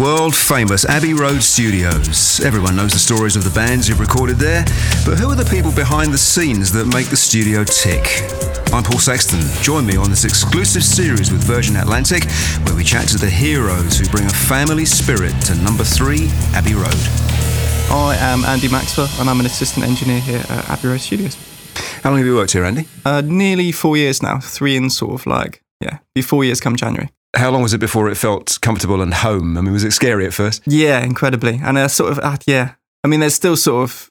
world famous Abbey Road Studios. Everyone knows the stories of the bands who've recorded there, but who are the people behind the scenes that make the studio tick? I'm Paul Sexton. Join me on this exclusive series with Virgin Atlantic, where we chat to the heroes who bring a family spirit to number three Abbey Road. I am Andy Maxwell, and I'm an assistant engineer here at Abbey Road Studios. How long have you worked here, Andy? Uh, nearly four years now, three in sort of like, yeah, be four years come January. How long was it before it felt comfortable and home? I mean, was it scary at first? Yeah, incredibly. And I sort of, uh, yeah, I mean, there's still sort of,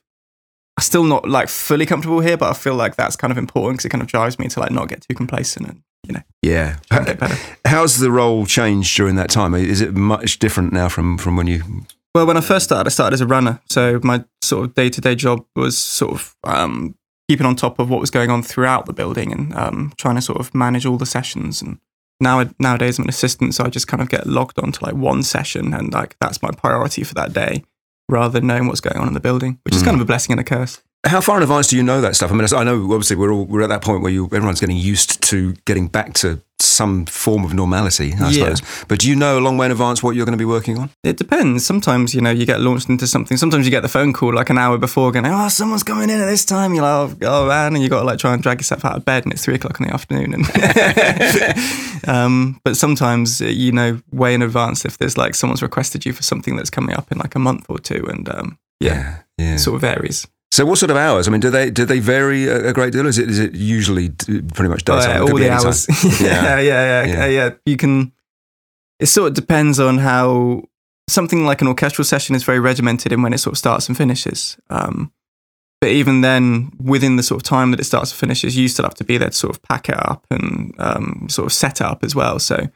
I'm still not like fully comfortable here, but I feel like that's kind of important because it kind of drives me to like not get too complacent and, you know, Yeah. How's the role changed during that time? Is it much different now from, from when you. Well, when I first started, I started as a runner. So my sort of day to day job was sort of um, keeping on top of what was going on throughout the building and um, trying to sort of manage all the sessions. And now nowadays I'm an assistant, so I just kind of get logged onto like one session and like that's my priority for that day, rather than knowing what's going on in the building, which is kind of mm. a blessing and a curse. How far in advance do you know that stuff? I mean, I know obviously we're all we're at that point where you everyone's getting used to getting back to some form of normality, I Yeah. suppose. But do you know a long way in advance what you're going to be working on? It depends. Sometimes, you know, you get launched into something. Sometimes you get the phone call like an hour before going, oh, someone's coming in at this time. You're like, oh, oh man. And you've got to like try and drag yourself out of bed and it's three o'clock in the afternoon. And um, but sometimes, uh, you know, way in advance if there's like someone's requested you for something that's coming up in like a month or two. And um, yeah, yeah. it sort of varies. So what sort of hours? I mean, do they do they vary a, great deal? Is it is it usually pretty much Oh, daytime? yeah, all the hours. yeah, yeah, yeah, Yeah. yeah, yeah. You can. It sort of depends on how something like an orchestral session is very regimented in when it sort of starts and finishes. Um, but even then, within the sort of time that it starts and finishes, you still have to be there to sort of pack it up and um, sort of set up as well. So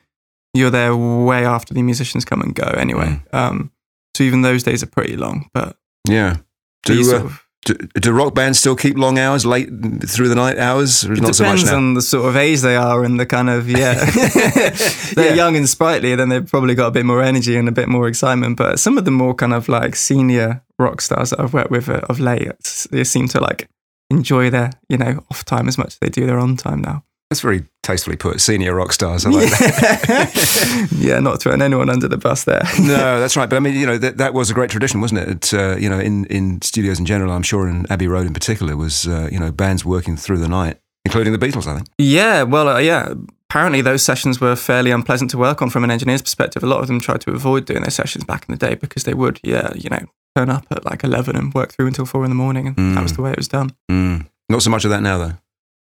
you're there way after the musicians come and go anyway. Um, so even those days are pretty long. But Yeah. Do, you uh, sort of- do do rock bands still keep long hours, late through the night hours, It not so much depends now? on the sort of age they are and the kind of yeah. They're Yeah. young and sprightly, then they've probably got a bit more energy and a bit more excitement. But some of the more kind of like senior rock stars that I've worked with uh, of late, they seem to like enjoy their you know off time as much as they do their on time now. That's very tastefully put. Senior rock stars. I like that. yeah, not throwing anyone under the bus there. no, that's right. But I mean, you know, that, that was a great tradition, wasn't it? it uh, you know, in, in studios in general, I'm sure in Abbey Road in particular, was, uh, you know, bands working through the night, including the Beatles, I think. Yeah, well, uh, yeah. Apparently, those sessions were fairly unpleasant to work on from an engineer's perspective. A lot of them tried to avoid doing those sessions back in the day because they would, yeah, you know, turn up at like 11 and work through until four in the morning. And that was the way it was done. Mm. Not so much of that now, though.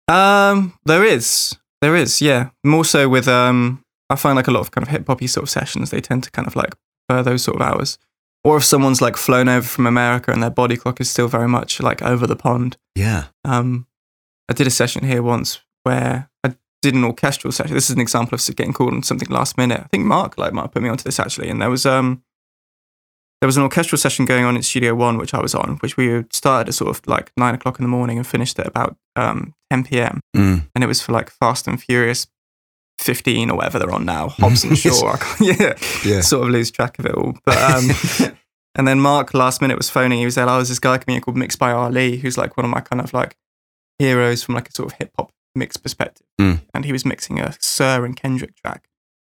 Um, there is, there is, yeah. More so with, um, I find like a lot of kind of hip hoppy sort of sessions, they tend to kind of like prefer those sort of hours. Or if someone's like flown over from America and their body clock is still very much like over the pond, Yeah. um, I did a session here once where I did an orchestral session. This is an example of getting called on something last minute. I think Mark like might have put me onto this actually, and there was um there was an orchestral session going on in Studio One, which I was on, which we started at sort of like nine o'clock in the morning and finished at about um, 10 p.m. Mm. And it was for like Fast and Furious 15 or whatever they're on now. Hobbs and Shaw. I can't- yeah, Yeah. sort of lose track of it all. But um, and then Mark last minute was phoning. He was there. I was this guy coming in called Mixed by Ali, who's like one of my kind of like heroes from like a sort of hip hop mix perspective. Mm. And he was mixing a Sir and Kendrick track.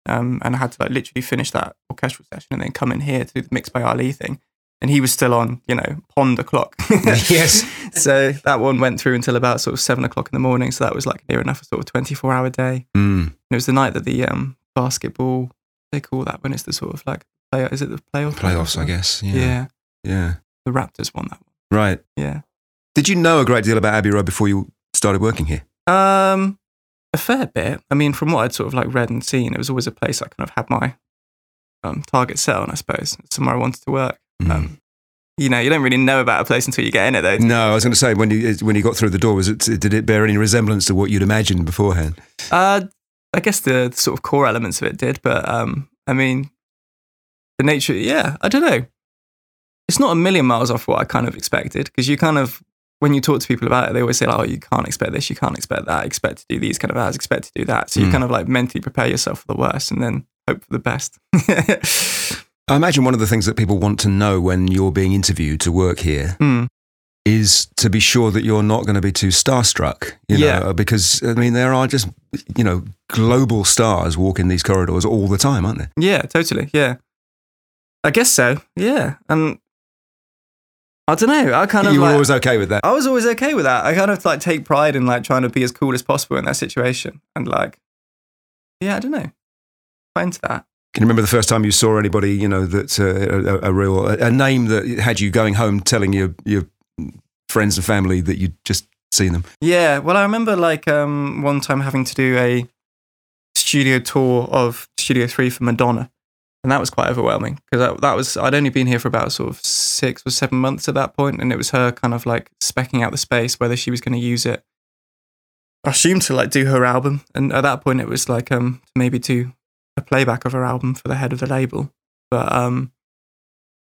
Um, and I had to like literally finish that orchestral session and then come in here to do the Mixed by Ali thing. And he was still on, you know, pond o'clock. Yes. so that one went through until about sort of seven o'clock in the morning. So that was like near enough a sort of 24 hour day. Mm. It was the night that the um, basketball, they call that when it's the sort of like, play, is it the playoff? Playoffs, I guess. Yeah. Yeah. Yeah. The Raptors won that one. Right. Yeah. Did you know a great deal about Abbey Road before you started working here? Um, a fair bit. I mean, from what I'd sort of like read and seen, it was always a place I kind of had my um, target set on, I suppose, somewhere I wanted to work. Mm. Um, you know, you don't really know about a place until you get in it, though. No, I was going to say when you when you got through the door, was it did it bear any resemblance to what you'd imagined beforehand? Uh, I guess the sort of core elements of it did, but um, I mean, the nature, yeah, I don't know. It's not a million miles off what I kind of expected because you kind of, when you talk to people about it, they always say, like, oh, you can't expect this, you can't expect that, expect to do these kind of hours, expect to do that. So you Mm. kind of like mentally prepare yourself for the worst and then hope for the best. I imagine one of the things that people want to know when you're being interviewed to work here Mm. is to be sure that you're not going to be too starstruck. You Yeah. know, because I mean there are just you know global stars walking these corridors all the time, aren't there? Yeah, totally. Yeah. I guess so. Yeah, and I don't know. I kind of you were like, always okay with that. I was always okay with that. I kind of like take pride in like trying to be as cool as possible in that situation, and like, yeah, I don't know. Quite into that. Can you remember the first time you saw anybody, you know, that uh, a, a real a name that had you going home telling your your friends and family that you'd just seen them? Yeah, well, I remember like um, one time having to do a studio tour of Studio Three for Madonna, and that was quite overwhelming because that, that was I'd only been here for about sort of six or seven months at that point, and it was her kind of like specking out the space whether she was going to use it. I assumed to like do her album, and at that point it was like um maybe do a playback of her album for the head of the label, but um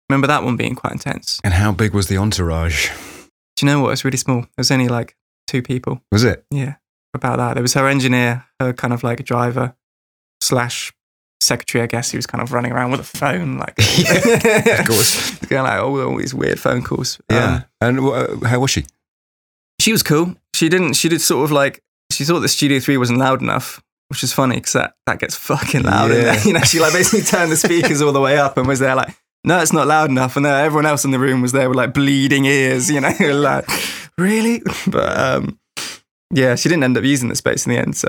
remember that one being quite intense. And how big was the entourage? Do you know what? It was really small. There was only like two people. Was it? Yeah, about that. There was her engineer, her kind of like driver slash secretary, I guess, who was kind of running around with a phone, like, of course. going like all, all these weird phone calls. Yeah. Um, and uh, how was she? she was cool. She didn't. She did sort of like she thought the Studio Three wasn't loud enough, which is funny because that that gets fucking loud. Yeah. there. you know, she like basically turned the speakers all the way up and was there like. No, it's not loud enough. And then everyone else in the room was there with like bleeding ears, you know, like, really? But um, yeah, she didn't end up using the space in the end. So,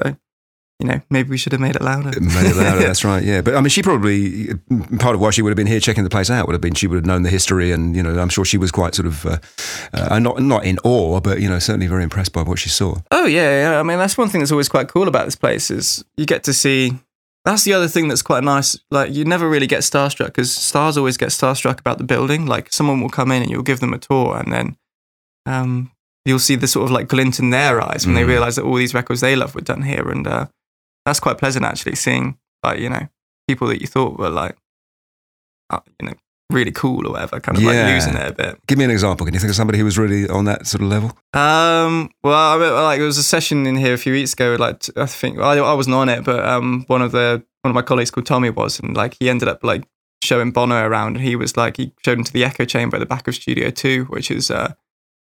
you know, maybe we should have made it louder. Made it louder, that's right, yeah. But I mean, she probably, part of why she would have been here checking the place out would have been she would have known the history and, you know, I'm sure she was quite sort of, uh, uh, not, not in awe, but, you know, certainly very impressed by what she saw. Oh yeah, yeah. I mean, that's one thing that's always quite cool about this place is you get to see. That's the other thing that's quite nice. Like you never really get starstruck because stars always get starstruck about the building. Like someone will come in and you'll give them a tour, and then um, you'll see the sort of like glint in their eyes when they Mm. realize that all these records they love were done here, and uh, that's quite pleasant actually. Seeing like you know people that you thought were like uh, you know really cool or whatever, kind of Yeah. like losing it a bit. Give me an example. Can you think of somebody who was really on that sort of level? Um, well, I remember, like there was a session in here a few weeks ago. Like I think I, I wasn't on it, but um, one of the one of my colleagues called Tommy was, and like he ended up like showing Bono around, and he was like he showed him to the echo chamber at the back of Studio Two, which is uh,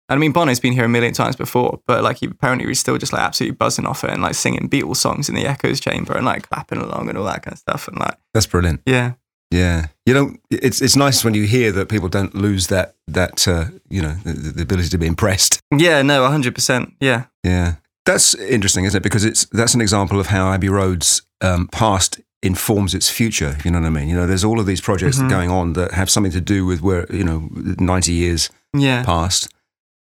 I mean Bono's been here a million times before, but like he apparently was still just like absolutely buzzing off it and like singing Beatles songs in the echoes chamber and like clapping along and all that kind of stuff, and like That's brilliant. yeah, Yeah, you know, it's it's nice when you hear that people don't lose that that uh, you know the, the ability to be impressed. yeah, no, hundred percent, yeah. Yeah, that's interesting, isn't it? Because it's that's an example of how Abbey Road's um, past informs its future. You know what I mean? You know, there's all of these projects Mhm. going on that have something to do with where you know ninety years Yeah. past,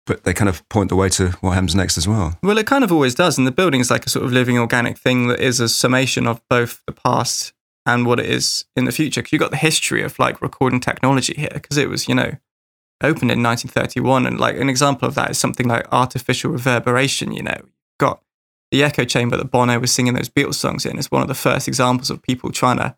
but they kind of point the way to what happens next as well. Well, it kind of always does. And the building is like a sort of living organic thing that is a summation of both the past and what it is in the future. Because you've got the history of like recording technology here, because it was, you know, opened in 1931. And like an example of that is something like artificial reverberation, you know. You've got the echo chamber that Bono was singing those Beatles songs in is one of the first examples of people trying to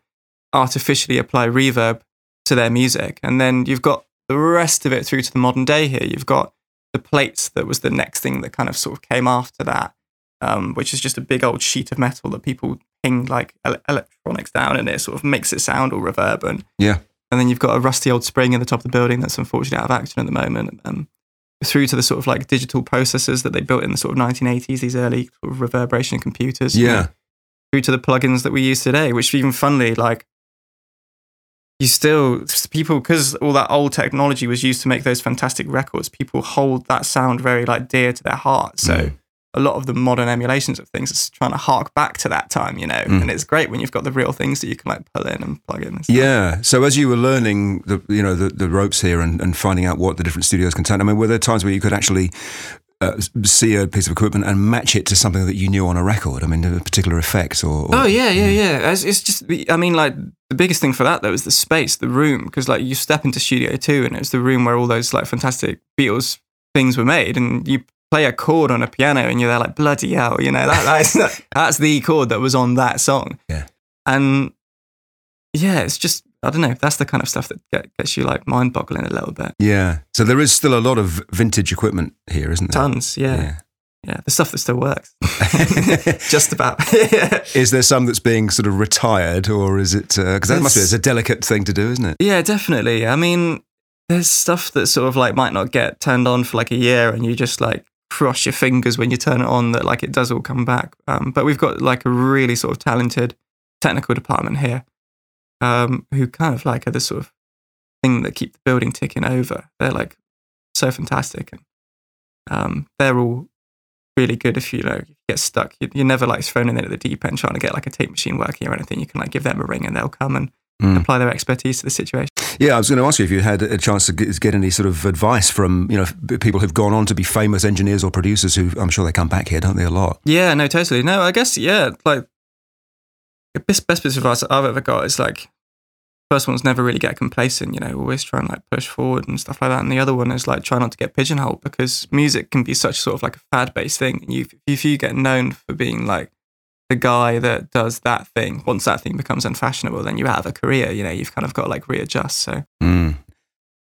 artificially apply reverb to their music. And then you've got the rest of it through to the modern day here. You've got the plates that was the next thing that kind of sort of came after that, um, which is just a big old sheet of metal that people ping like ele- electronics down and it sort of makes it sound all reverb. And, Yeah. and then you've got a rusty old spring in the top of the building that's unfortunately out of action at the moment. Um, through to the sort of like digital processors that they built in the sort of 1980s, these early sort of reverberation computers. you know, Yeah, through to the plugins that we use today, which even funnily, like you still people because all that old technology was used to make those fantastic records. People hold that sound very like dear to their heart. So Mm. a lot of the modern emulations of things is trying to hark back to that time, you know. Mm. And it's great when you've got the real things that you can like pull in and plug in. And stuff. yeah. So as you were learning the you know the, the ropes here and, and finding out what the different studios contain, I mean, were there times where you could actually uh, see a piece of equipment and match it to something that you knew on a record? I mean, a particular effect or, or Oh yeah, yeah, yeah. It's, it's just, I mean, like the biggest thing for that though is the space, the room, because like you step into Studio Two and it's the room where all those like fantastic Beatles things were made, and you play a chord on a piano and you're there like bloody hell, you know that that's that's the chord that was on that song. Yeah. and yeah, it's just I don't know. That's the kind of stuff that get, gets you like mind boggling a little bit. Yeah. So there is still a lot of vintage equipment here, isn't there? Tons, yeah, yeah. The stuff that still works, just about. yeah. Is there some that's being sort of retired, or is it? Because that must be it's a delicate thing to do, isn't it? Yeah, definitely. I mean, there's stuff that sort of like might not get turned on for like a year, and you just like cross your fingers when you turn it on that like it does all come back. Um, but we've got like a really sort of talented technical department here, um, who kind of like are the sort of thing that keep the building ticking over. They're like so fantastic, and um, they're all really good. If you know you get stuck, you, you're never like thrown in at the deep end trying to get like a tape machine working or anything. You can like give them a ring and they'll come and Mm. apply their expertise to the situation. Yeah, I was going to ask you if you had a chance to get any sort of advice from you know people who've gone on to be famous engineers or producers who I'm sure they come back here, don't they? A lot. Yeah, no, totally. No, I guess yeah, like the best best piece of advice I've ever got is like first one's never really get complacent, you know, always try and like push forward and stuff like that. And the other one is like try not to get pigeonholed because music can be such sort of like a fad based thing. You if you get known for being like the guy that does that thing, once that thing becomes unfashionable, then you have a career, you know, you've kind of got to like readjust. So Mm.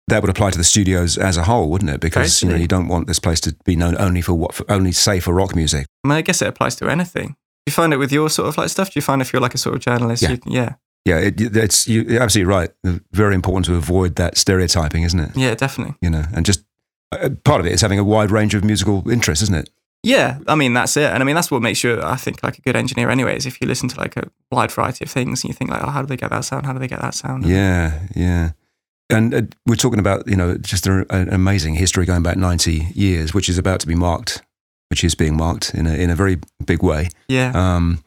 That would apply to the studios as a whole, wouldn't it? Because you know you don't want this place to be known only for what, for, only say for rock music. I mean I guess it applies to anything. Do you find it with your sort of like stuff? Do you find if you're like a sort of journalist, Yeah. you yeah. Yeah, it, it's you, you're absolutely right. Very important to avoid that stereotyping, isn't it? Yeah, definitely. You know, and just uh, part of it is having a wide range of musical interests, isn't it? Yeah, I mean that's it, and I mean that's what makes you, I think, like a good engineer. Anyways, if you listen to like a wide variety of things and you think like, oh, how do they get that sound? How do they get that sound? Yeah, yeah. And uh, we're talking about you know just a, an amazing history going back ninety years, which is about to be marked, which is being marked in a in a very big way. yeah, Um,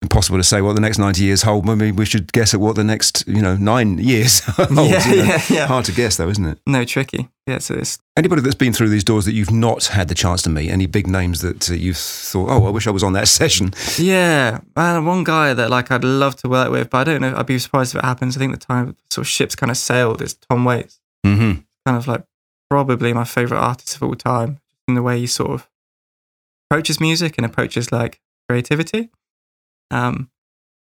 impossible to say what the next ninety years hold. Maybe we should guess at what the next you know nine years holds. yeah, you know. yeah, yeah. Hard to guess though, isn't it? No, tricky. Yeah, so it's Anybody that's been through these doors that you've not had the chance to meet, any big names that uh, you've thought, oh, I wish I was on that session. yeah. Man, one guy that like I'd love to work with, but I don't know. I'd be surprised if it happens. I think the time sort of ships kind of sailed is Tom Waits. Mm-hmm. Kind of like probably my favorite artist of all time in the way he sort of approaches music and approaches like creativity. Um,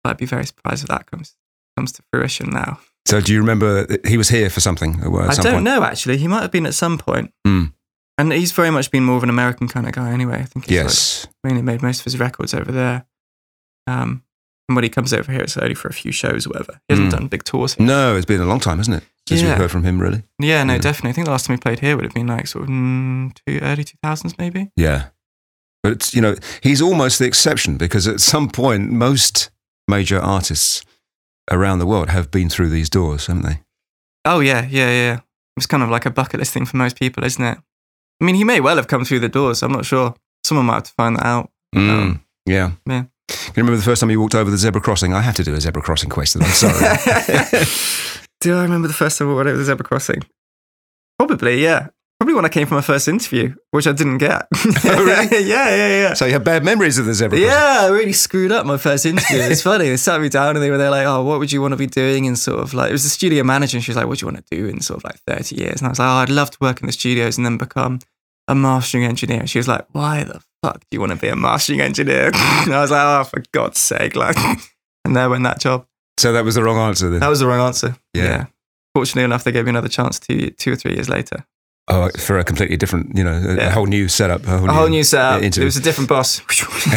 but I'd be very surprised if that comes comes to fruition now. So, do you remember he was here for something? At I some don't point? know actually. He might have been at some point. Mm. And he's very much been more of an American kind of guy anyway. I think he's like, Yes. mainly made most of his records over there. Um, and when he comes over here, it's only for a few shows or whatever. He hasn't Mm. done big tours. here. No, it's been a long time, hasn't it? Since Yeah. we've heard from him, really. Yeah, no, Yeah. definitely. I think the last time he played here would have been like sort of mm, two, early 2000s maybe. Yeah. But, it's, you know, he's almost the exception because at some point, most major artists around the world have been through these doors, haven't they? Oh, yeah, yeah, yeah. It's kind of like a bucket list thing for most people, isn't it? I mean, he may well have come through the doors. I'm not sure. Someone might have to find that out. Mm. Um, yeah. yeah. Can you remember the first time you walked over the zebra crossing? I have to do a zebra crossing question. I'm sorry. Do I remember the first time I walked over the zebra crossing? Probably, yeah. Probably when I came for my first interview, which I didn't get. Oh, really? yeah, yeah, yeah. so you have bad memories of zebra crossing? Yeah, I really screwed up my first interview. It's funny. They sat me down and they were there like, "Oh, what would you want to be doing?" And sort of like, it was the studio manager, and she was like, "What do you want to do in sort of like thirty years?" And I was like, "Oh, I'd love to work in the studios and then become a mastering engineer." And she was like, "Why the fuck do you want to be a mastering engineer?" and I was like, "Oh, for God's sake!" Like, and there went that job. So that was the wrong answer then. That was the wrong answer. Yeah. Fortunately enough, they gave me another chance two, two or three years later. Oh, for a completely different, you know, a, Yeah. whole new setup. A whole, A whole new setup. It was a different boss.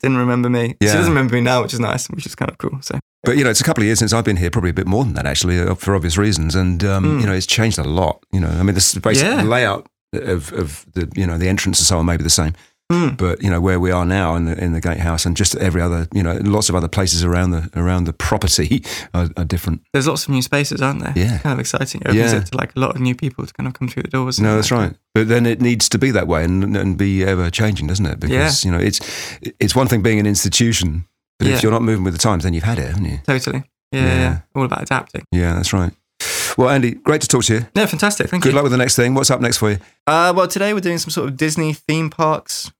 Didn't remember me. Yeah. She doesn't remember me now, which is nice, which is kind of cool. So But you know, it's a couple of years since I've been here, probably a bit more than that actually, uh, for obvious reasons. And um, Mm. you know, it's changed a lot. You know, I mean, the basic Yeah. layout of, of the you know the entrance and so on may be the same, Mm. but you know where we are now in the in the gatehouse and just every other you know lots of other places around the around the property are, are different. there's lots of new spaces, aren't there? Yeah. It's kind of exciting. It opens Yeah. it to like a lot of new people to kind of come through the doors. No, that's like- right. But then it needs to be that way and, and be ever changing, doesn't it? Because you know it's it's one thing being an institution, but Yeah. if you're not moving with the times, then you've had it, haven't you? Totally. Yeah, Yeah. yeah. All about adapting. Yeah, that's right. Well, Andy, great to talk to you. Yeah, fantastic. Thank Good you. Good luck with the next thing. What's up next for you? Uh, well, today we're doing some sort of Disney theme parks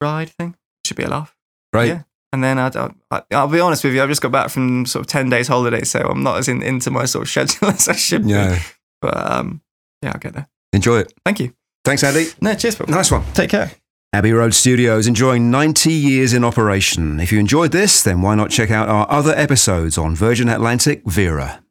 ride thing. Should be a laugh. Right. Yeah. And then I'd, I'll, I'll be honest with you, I've just got back from sort of 10 days holiday, so I'm not as in, into my sort of schedule as I should be. Yeah. But um, yeah, I'll get there. Enjoy it. Thank you. Thanks, Andy. No, cheers. Bob. Nice one. Take care. Abbey Road Studios enjoying 90 years in operation. If you enjoyed this, then why not check out our other episodes on Virgin Atlantic Vera.